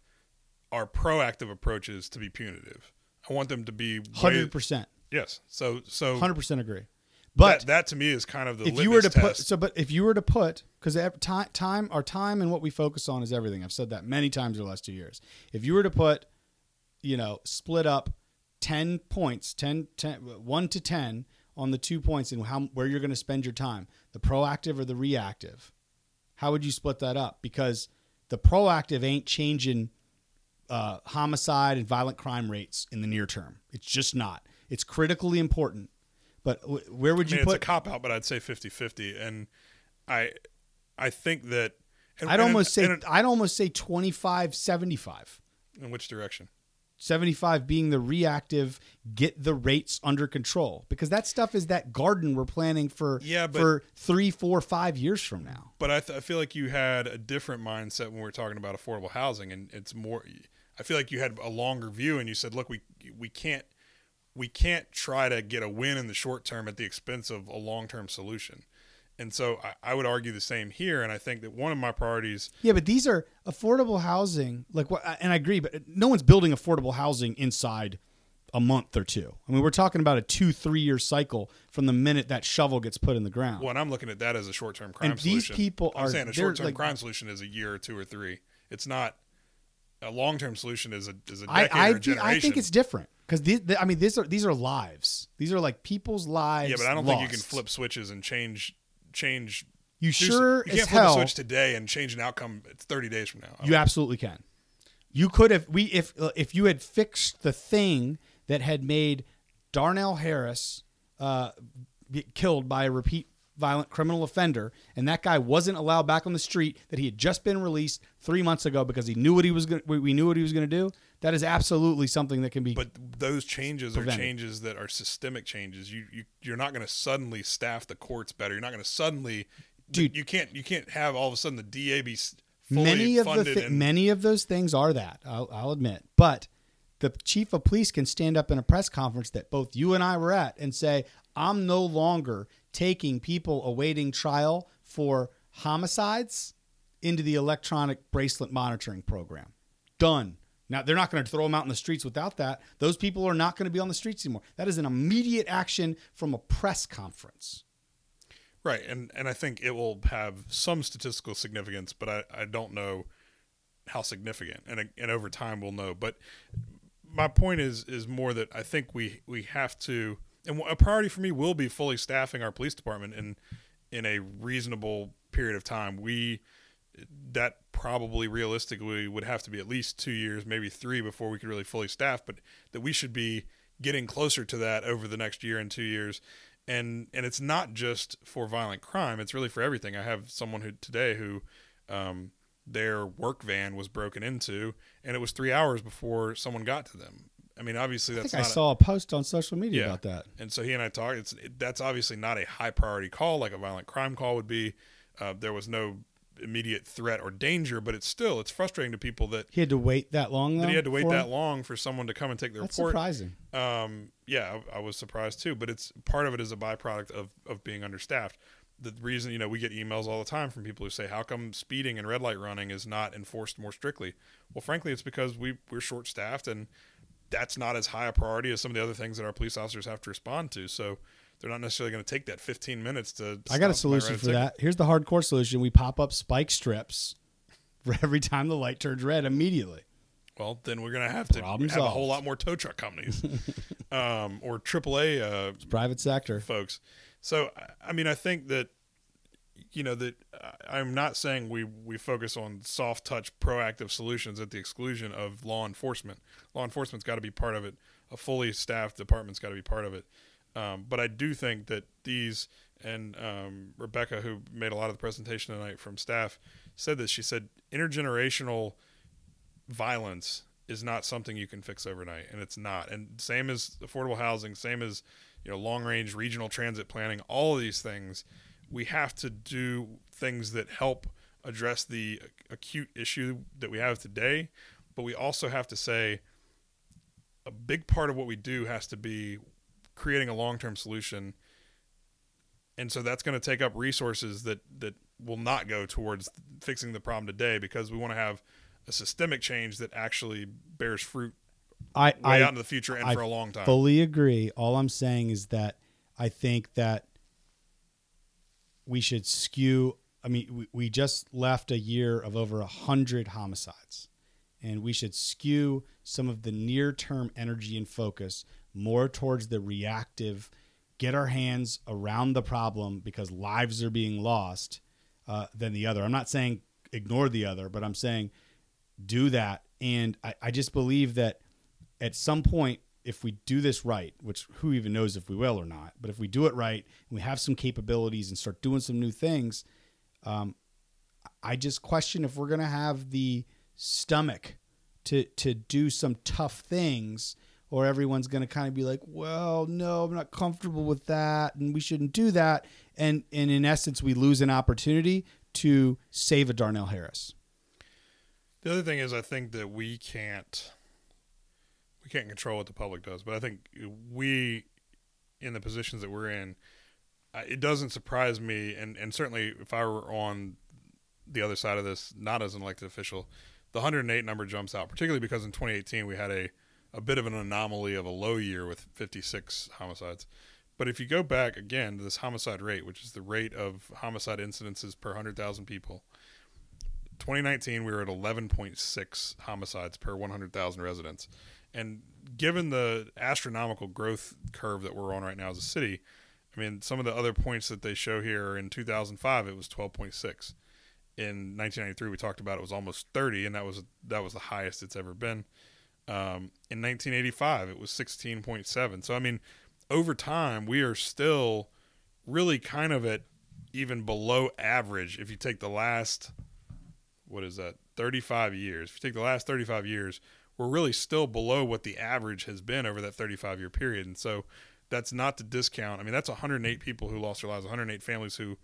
our proactive approaches to be punitive. I want them to be Hundred percent, Yes. So so hundred percent agree. but But that, to me is kind of the if you were to litmus put so, but if you were to put because time, time, our time, and what we focus on is everything. I've said that many times in the last two years. If you were to put, you know, split up ten points, 10, 10 1 to ten on the two points and how where you're going to spend your time, the proactive or the reactive, how would you split that up? Because the proactive ain't changing uh, homicide and violent crime rates in the near term. It's just not. It's critically important. But w- where would I you mean, it's put? a cop out, but I'd say 50-50. and I I think that and, I'd and- almost say and- I'd almost say 25 75. in which direction? 75 being the reactive get the rates under control because that stuff is that garden we're planning for Yeah, but- for three, four, five years from now. But I, th- I feel like you had a different mindset when we were talking about affordable housing, and it's more. I feel like you had a longer view, and you said, "Look, we we can't we can't try to get a win in the short term at the expense of a long term solution." And so I, I would argue the same here, and I think that one of my priorities. Yeah, but these are affordable housing. Like what? And I agree, but no one's building affordable housing inside a month or two. I mean, we're talking about a two, three year cycle from the minute that shovel gets put in the ground. Well, and I'm looking at that as a short term crime And these people I'm are- saying a short term like- crime solution is a year or two or three. It's not a long term solution. Is a is a I decade I, or a think, generation. I think it's different because these, I mean, these are these are lives. These are like people's lives. yeah, but I don't think you can flip switches and change change. You sure you as can't flip hell- a switch today and change an outcome. It's 30 days from now. You absolutely can. You could have we if if you had fixed the thing that had made Darnell Harris uh, get killed by a repeat violent criminal offender, and that guy wasn't allowed back on the street. That he had just been released three months ago because he knew what he was going. We knew what he was going to do. That is absolutely something that can be. But those changes Prevented. are changes that are systemic changes. You you you're not going to suddenly staff the courts better. You're not going to suddenly, Dude. You can't you can't have all of a sudden the DA be many of the thi- and many of those things are that I'll, I'll admit but the chief of police can stand up in a press conference that both you and i were at and say i'm no longer taking people awaiting trial for homicides into the electronic bracelet monitoring program done now they're not going to throw them out in the streets without that those people are not going to be on the streets anymore that is an immediate action from a press conference Right, and and I think it will have some statistical significance, but I, I don't know how significant, and and over time we'll know. But my point is is more that I think we we have to, and a priority for me will be fully staffing our police department in in a reasonable period of time. We that probably realistically would have to be at least two years, maybe three, before we could really fully staff. But that we should be getting closer to that over the next year and two years. And and it's not just for violent crime; it's really for everything. I have someone who today who um, their work van was broken into, and it was three hours before someone got to them. I mean, obviously I that's think I not a- saw a post on social media Yeah. about that. and so he and I talked. It's it, that's obviously not a high priority call like a violent crime call would be. Uh, there was no immediate threat or danger, but it's still it's frustrating to people that, He had to wait that long. Though, that he had to wait that him? long for someone to come and take the That's report. surprising. Um, yeah, I, I was surprised too. But it's part of it is a byproduct of of being understaffed. The reason you know we get emails all the time from people who say, "How come speeding and red light running is not enforced more strictly?" Well, frankly, it's because we we're short staffed and that's not as high a priority as some of the other things that our police officers have to respond to. So they're not necessarily going to take that 15 minutes to. I got a solution for ticket. that. Here's the hardcore solution: we pop up spike strips [LAUGHS] for every time the light turns red immediately. Well, then we're going to have to Problem have a whole lot more tow truck companies, [LAUGHS] um, or AAA uh, Private sector. folks. So I- mean, I think that you know that I'm not saying we we focus on soft touch proactive solutions at the exclusion of law enforcement. Law enforcement's got to be part of it. A fully staffed department's got to be part of it. Um, but I do think that these and um, Rebecca, who made a lot of the presentation tonight from staff, said this. She said intergenerational violence is not something you can fix overnight, and it's not. And same as affordable housing, same as you know long range regional transit planning. All of these things, we have to do things that help address the acute issue that we have today, but we also have to say a big part of what we do has to be creating a long term solution. And so that's going to take up resources that, that will not go towards fixing the problem today because we want to have a systemic change that actually bears fruit I, way I out into the future and I for a long time. fully agree. All I'm saying is that I think that we should skew. I mean, we, we just left a year of over a hundred homicides, and we should skew some of the near-term energy and focus more towards the reactive. Get our hands around the problem because lives are being lost uh, than the other. I'm not saying ignore the other, but I'm saying do that. And I, I just believe that at some point, if we do this right, which who even knows if we will or not, but if we do it right and we have some capabilities and start doing some new things, um, I just question if we're going to have the stomach to to do some tough things, or everyone's going to kind of be like, "Well, no, I'm not comfortable with that, and we shouldn't do that," and and in essence, we lose an opportunity to save a Darnell Harris. The other thing is, I think that we can't we can't control what the public does, but I think we, in the positions that we're in, it doesn't surprise me, and and certainly if I were on the other side of this, not as an elected official, the 108 number jumps out, particularly because in 2018 we had a a bit of an anomaly of a low year with 56 homicides. But if you go back again to this homicide rate, which is the rate of homicide incidences per 100,000 people, 2019 we were at 11.6 homicides per 100,000 residents. And given the astronomical growth curve that we're on right now as a city, I mean, some of the other points that they show here in 2005 it was 12.6. In 1993 we talked about it was almost 30 and that was that was the highest it's ever been. Um, in 1985 it was 16.7. So I mean, over time we are still really kind of at even below average if you take the last what is that 35 years. If you take the last 35 years we're really still below what the average has been over that 35 year period. And so that's not to discount i mean that's 108 people who lost their lives 108 families who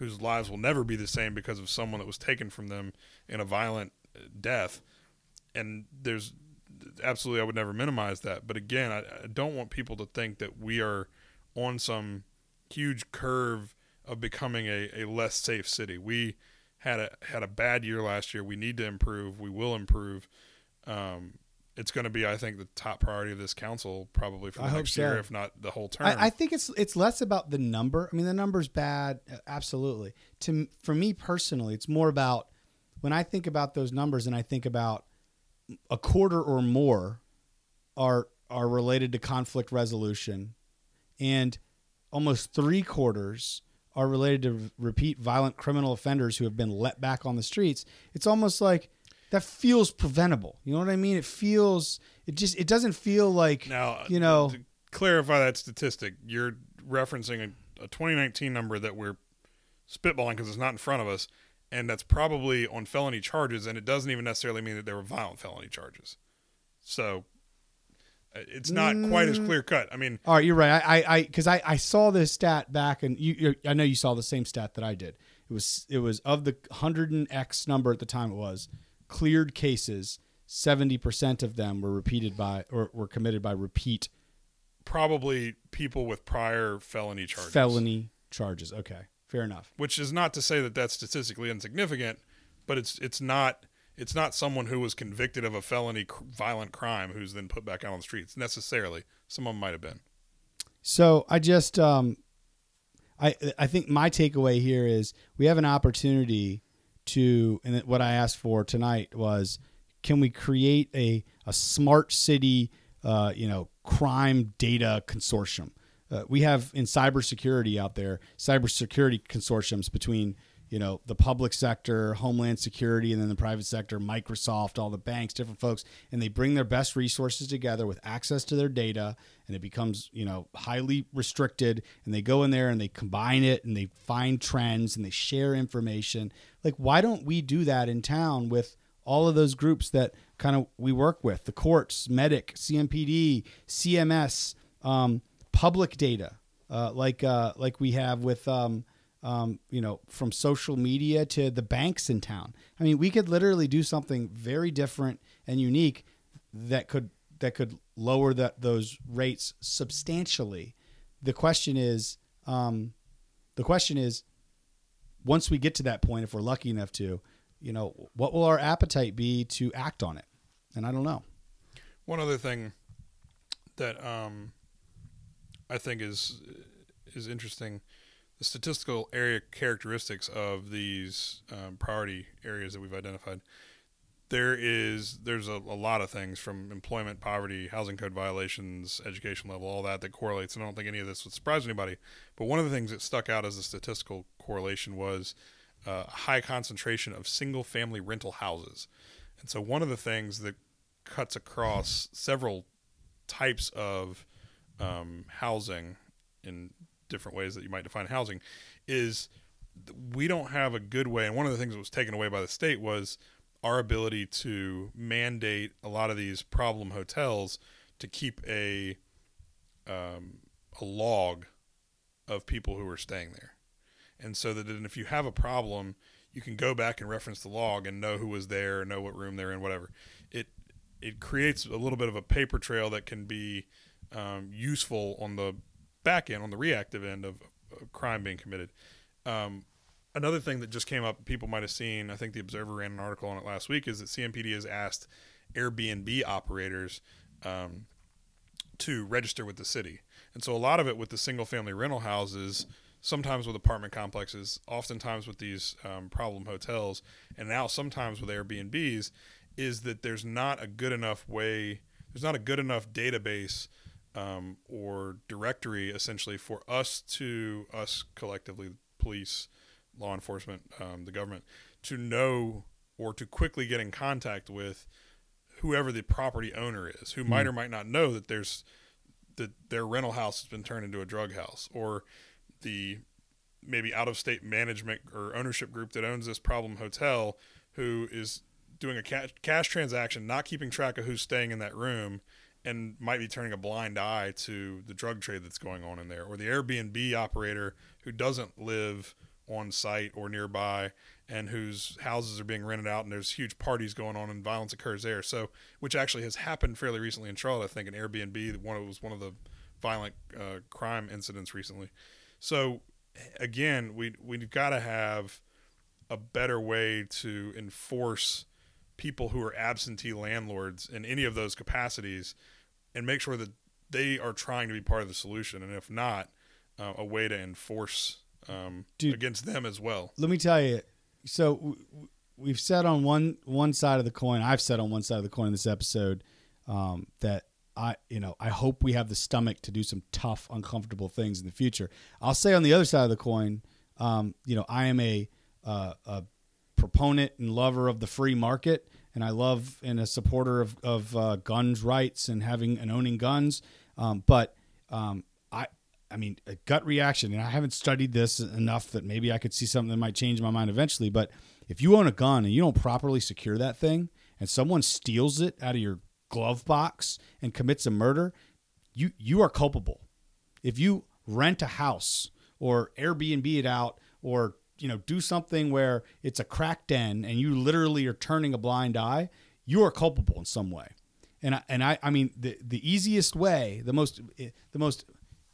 whose lives will never be the same because of someone that was taken from them in a violent uh, death. And there's absolutely i would never minimize that but again i, I don't want people to think that we are on some huge curve of becoming a, a less safe city we had a had a bad year last year. We need to improve. We will improve. Um, it's going to be, I think, the top priority of this council probably for the I next so. year, if not the whole term. I, I think it's it's less about the number. I mean, the number's bad, absolutely. To for me personally, it's more about when I think about those numbers and I think about a quarter or more are are related to conflict resolution. And almost three quarters are related to repeat violent criminal offenders who have been let back on the streets. It's almost like that feels preventable. You know what i mean? It feels it just it doesn't feel like Now, you know. to clarify that statistic, you're referencing a, a 2019 number that we're spitballing because it's not in front of us, and that's probably on felony charges, and it doesn't even necessarily mean that they were violent felony charges. So uh, it's not quite Mm. as clear cut. I mean, All right, you're right. I, I, because I, I saw this stat back, and you, you, I know you saw the same stat that I did. It was, it was of the hundred and X number at the time. It was cleared cases. Seventy percent of them were repeated by, or were committed by repeat probably people with prior felony charges. felony charges. Okay, fair enough. which is not to say that that's statistically insignificant, but it's it's not it's not someone who was convicted of a felony cr- violent crime who's then put back out on the streets necessarily. Some of them might have been. So I just, um, I, I think my takeaway here is we have an opportunity to, and what I asked for tonight was, can we create a a smart city, uh, you know, crime data consortium? Uh, we have in cybersecurity out there cybersecurity consortiums between you know the public sector, Homeland Security, and then the private sector, Microsoft, all the banks, different folks, and they bring their best resources together with access to their data, and it becomes you know highly restricted. And they go in there and they combine it and they find trends and they share information. Like, why don't we do that in town with all of those groups that kind of we work with the courts, Medic, CMPD, CMS, um, public data, uh, like uh, like we have with um, um, you know from social media to the banks in town. I mean, we could literally do something very different and unique that could that could lower that those rates substantially. The question is, um, the question is, once we get to that point, if we're lucky enough to, you know, what will our appetite be to act on it? And I don't know. One other thing that um, I think is is interesting: the statistical area characteristics of these um, priority areas that we've identified. There is there's a, a lot of things from employment, poverty, housing code violations, education level, all that that correlates. And I don't think any of this would surprise anybody. But one of the things that stuck out as a statistical correlation was uh, a high concentration of single family rental houses. And so one of the things that cuts across several types of um, housing in different ways that you might define housing is we don't have a good way. And one of the things that was taken away by the state was our ability to mandate a lot of these problem hotels to keep a um, a log of people who are staying there, and so that if you have a problem, you can go back and reference the log and know who was there, know what room they're in, whatever. It it creates a little bit of a paper trail that can be um, useful on the back end, on the reactive end of, of crime being committed. Um, another thing that just came up, people might have seen. I think the Observer ran an article on it last week. Is that CMPD has asked Airbnb operators um, to register with the city, and so a lot of it with the single-family rental houses. Sometimes with apartment complexes, oftentimes with these um, problem hotels, and now sometimes with Airbnbs, is that there's not a good enough way, there's not a good enough database um, or directory essentially for us to us collectively, police, law enforcement, um, the government, to know or to quickly get in contact with whoever the property owner is, who might or might not know that there's that their rental house has been turned into a drug house, or the maybe out of state management or ownership group that owns this problem hotel who is doing a cash, cash transaction, not keeping track of who's staying in that room, and might be turning a blind eye to the drug trade that's going on in there, or the Airbnb operator who doesn't live on site or nearby and whose houses are being rented out and there's huge parties going on and violence occurs there. So, which actually has happened fairly recently in Charlotte. I think an Airbnb, one was one of the violent uh, crime incidents recently. So, again, we we've got to have a better way to enforce people who are absentee landlords in any of those capacities and make sure that they are trying to be part of the solution and if not uh, a way to enforce um, Dude. against them as well Let me tell you. So w- we've said on one one side of the coin. I've said on one side of the coin in this episode um, that I you know I hope we have the stomach to do some tough, uncomfortable things in the future. I'll say on the other side of the coin, um, you know, I am a uh, a proponent and lover of the free market, and I love and a supporter of of uh, guns rights and having and owning guns. Um, but um, I I mean, a gut reaction, and I haven't studied this enough that maybe I could see something that might change my mind eventually. But if you own a gun and you don't properly secure that thing, and someone steals it out of your glove box and commits a murder, you you are culpable. If you rent a house or Airbnb it out or you know do something where it's a crack den and you literally are turning a blind eye, you are culpable in some way. And I, and I I mean the the easiest way, the most the most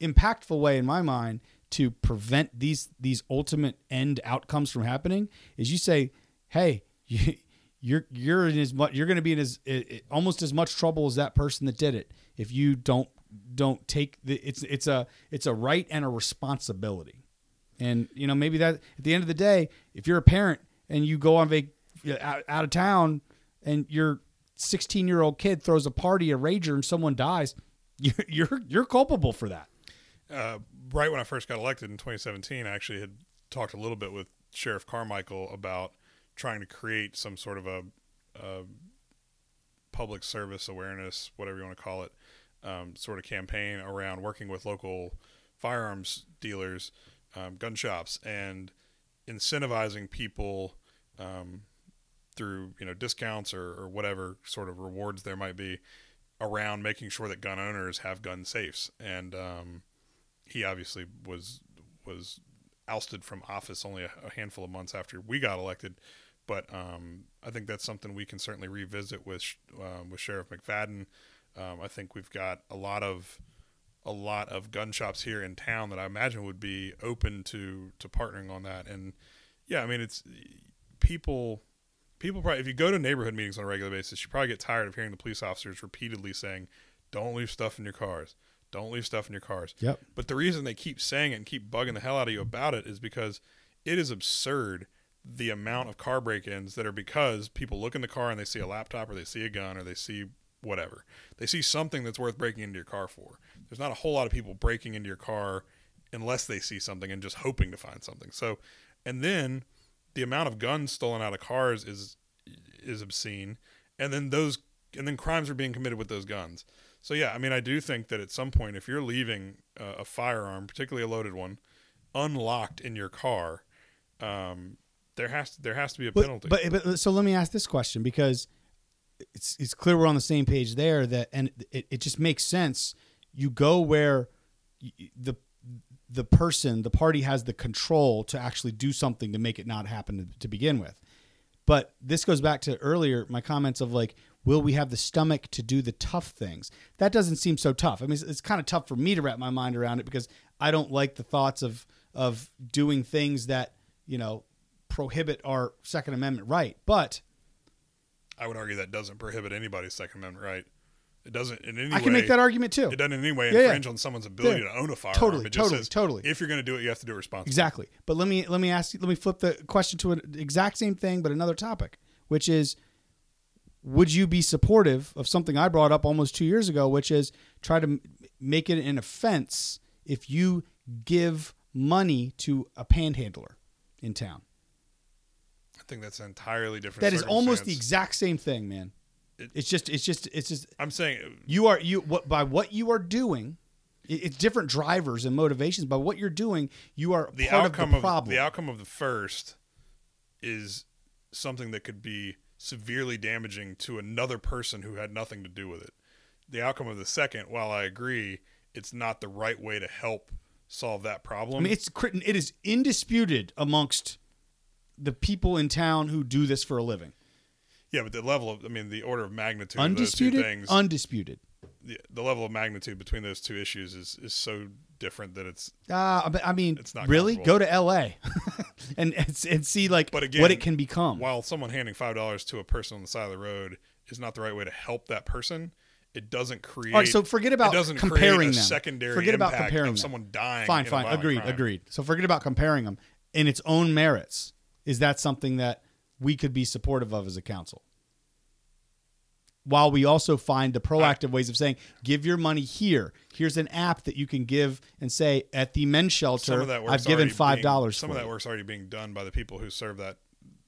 impactful way in my mind to prevent these these ultimate end outcomes from happening is you say, "Hey, you, [LAUGHS] you're you're in as much you're going to be in as almost as much trouble as that person that did it if you don't don't take the it's it's a it's a right and a responsibility." And you know, maybe that at the end of the day, if you're a parent and you go on vac out, out of town and your 16 year old kid throws a party, a rager, and someone dies, [LAUGHS] you're you're, you're culpable for that. Uh, right when I first got elected in 2017, I actually had talked a little bit with Sheriff Carmichael about trying to create some sort of a, a public service awareness, whatever you want to call it, um, sort of campaign around working with local firearms dealers, um, gun shops, and incentivizing people um, through you know discounts or, or whatever sort of rewards there might be around making sure that gun owners have gun safes and um, he obviously was was ousted from office only a, a handful of months after we got elected. But um, I think that's something we can certainly revisit with um, with Sheriff McFadden. Um, I think we've got a lot of a lot of gun shops here in town that I imagine would be open to to partnering on that. And yeah, I mean it's people people probably if you go to neighborhood meetings on a regular basis, you probably get tired of hearing the police officers repeatedly saying, "Don't leave stuff in your cars. Don't leave stuff in your cars. Yep. But the reason they keep saying it and keep bugging the hell out of you about it is because it is absurd the amount of car break-ins that are because people look in the car and they see a laptop or they see a gun or they see whatever. They see something that's worth breaking into your car for. There's not a whole lot of people breaking into your car unless they see something and just hoping to find something. So, and then the amount of guns stolen out of cars is is obscene. And then those and then crimes are being committed with those guns. So yeah, I mean, I do think that at some point, if you're leaving uh, a firearm, particularly a loaded one, unlocked in your car, um, there has to, there has to be a penalty. But, but, but so let me ask this question because it's it's clear we're on the same page there. That and it, it just makes sense. You go where the the person, the party has the control to actually do something to make it not happen to, to begin with. But this goes back to earlier my comments of like will we have the stomach to do the tough things? That doesn't seem so tough. I mean, it's, it's kind of tough for me to wrap my mind around it because I don't like the thoughts of of doing things that you know prohibit our Second Amendment right. But I would argue that doesn't prohibit anybody's Second Amendment right. It doesn't in any I way. can make that argument too. It doesn't in any way Yeah, yeah. infringe on someone's ability Yeah. to own a firearm. Totally, it just totally, says, totally. If you're going to do it, you have to do it responsibly. Exactly. But let me let me ask you let me flip the question to an exact same thing but another topic, which is would you be supportive of something I brought up almost 2 years ago, which is try to m- make it an offense if you give money to a panhandler in town? I think that's an entirely different. That is almost the exact same thing, man. It- It's just it's just it's just I'm saying you are you what by what you are doing it's different drivers and motivations by what you're doing you are the part outcome of the of, the outcome of the first is something that could be severely damaging to another person who had nothing to do with it. The outcome of the second, while I agree, it's not the right way to help solve that problem. I mean, it's it is indisputed amongst the people in town who do this for a living. Yeah, but the level of, I mean, the order of magnitude Undisputed, of those two things, undisputed. the, the level of magnitude between those two issues is, is so different that it's Uh, but I mean, It's not really go to L.A. [LAUGHS] and, and and see like But again, what it can become. while someone handing five dollars to a person on the side of the road is not the right way to help that person, it doesn't create. All right, so forget about it doesn't comparing them. Secondary Forget about comparing of them. someone dying. fine, fine, agreed, crime. agreed. So forget about comparing them in its own merits. Is that something that we could be supportive of as a council. While we also find the proactive ways of saying, give your money here. Here's an app that you can give and say, at the men's shelter, of that work's I've given five dollars. Some of that work's already being done by the people who serve that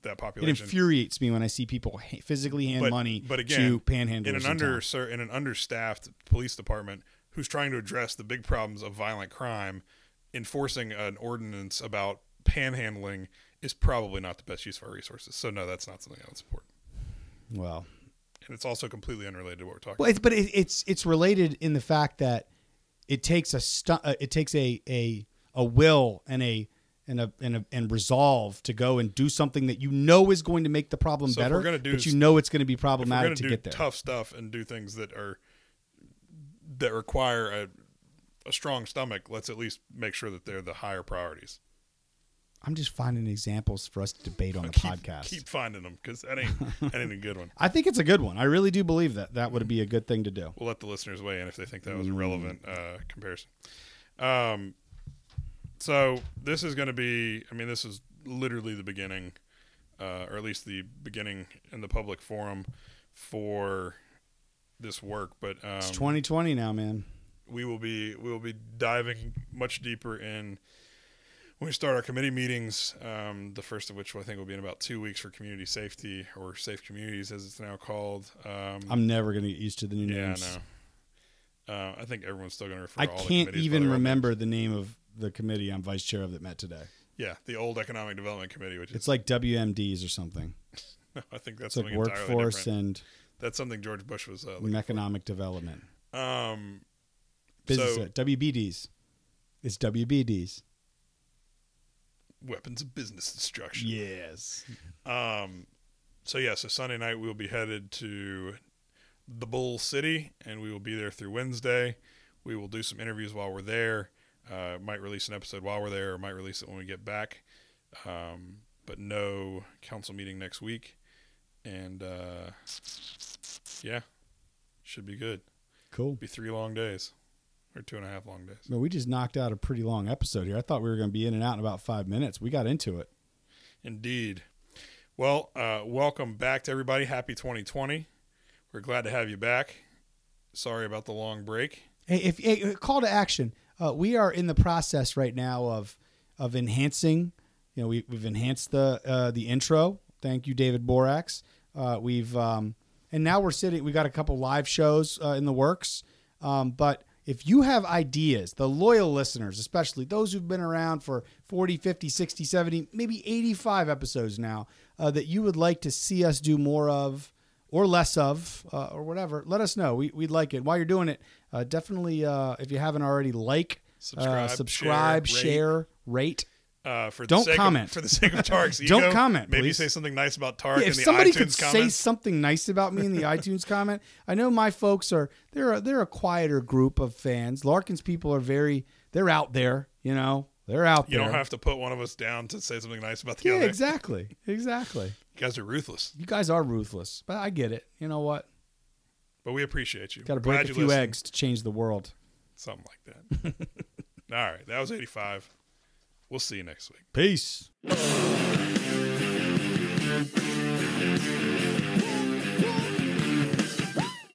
that population. It infuriates me when I see people physically hand but, money but again, to panhandlers. in an under sir, in an understaffed police department who's trying to address the big problems of violent crime, enforcing an ordinance about panhandling is probably not the best use of our resources. So no, that's not something I would support. Well, And it's also completely unrelated to what we're talking. Well, it's, but it, it's it's related in the fact that it takes a stu- uh, it takes a a a will and a and a, and a and resolve to go and do something that you know is going to make the problem So better, we're do but you know it's going to be if we're going problematic to get there. tough stuff and do things that are that require a, a strong stomach, let's at least make sure that they're the higher priorities. I'm just finding examples for us to debate on the [LAUGHS] keep, podcast. Keep finding them because that ain't that ain't a good one. [LAUGHS] I think it's a good one. I really do believe that that would be a good thing to do. We'll let the listeners weigh in if they think that was a relevant uh, comparison. Um, so this is going to be. I mean, this is literally the beginning, uh, or at least the beginning in the public forum for this work. But um, It's 2020 now, man. we will be we will be diving much deeper in when we start our committee meetings. Um, the first of which I think will be in about two weeks for community safety or safe communities as it's now called. Um, I'm never going to get used to the new yeah, names. no. Uh, I think everyone's still going to refer. I to all the can't even remember the name of the committee I'm vice chair of that met today. Yeah, the old Economic Development Committee, which is It's like WMDs or something. [LAUGHS] I think that's It's like something entirely workforce different. and That's something George Bush was uh, economic development. Um, Business so WBDs. It's WBDs. Weapons of business destruction. Yes. Um, so yeah, so Sunday night we will be headed to the Bull City, and we will be there through Wednesday. We will do some interviews while we're there. Uh, might release an episode while we're there, or might release it when we get back. Um, but no council meeting next week, and uh, yeah, should be good. Cool. Be three long days, or two and a half long days. Well, we just knocked out a pretty long episode here. I thought we were going to be in and out in about five minutes. We got into it. Indeed. Well, uh, welcome back to everybody. Happy 2020. We're glad to have you back. Sorry about the long break. Hey, if hey, call to action, uh, we are in the process right now of of enhancing. You know, we, we've enhanced the uh, the intro. Thank you, David Borax. Uh, we've um, and now we're sitting. We got a couple live shows uh, in the works. Um, but if you have ideas, the loyal listeners, especially those who've been around for 40, 50, 60, 70, maybe 85 episodes now, uh, that you would like to see us do more of or less of uh, or whatever, let us know. We, we'd like it. While you're doing it, uh, definitely, uh, if you haven't already, like, Subscribe, uh, subscribe, share, share, rate. Uh, for Don't comment. Of, for the sake of [LAUGHS] Tariq's ego, Don't comment, Maybe please. say something nice about Tariq. Yeah, in if the somebody iTunes could say something nice about me in the [LAUGHS] iTunes comment, I know my folks are they're a, they're a quieter group of fans. Larken's people are very they're out there, you know, they're out you there. You don't have to put one of us down to say something nice about the yeah, other. exactly, [LAUGHS] exactly. You guys are ruthless, You guys are ruthless, but I get it. You know what? but we appreciate you. Got to break a few listened. eggs to change the world. Something like that. All right, that was 85. We'll see you next week. Peace. Woo! [LAUGHS]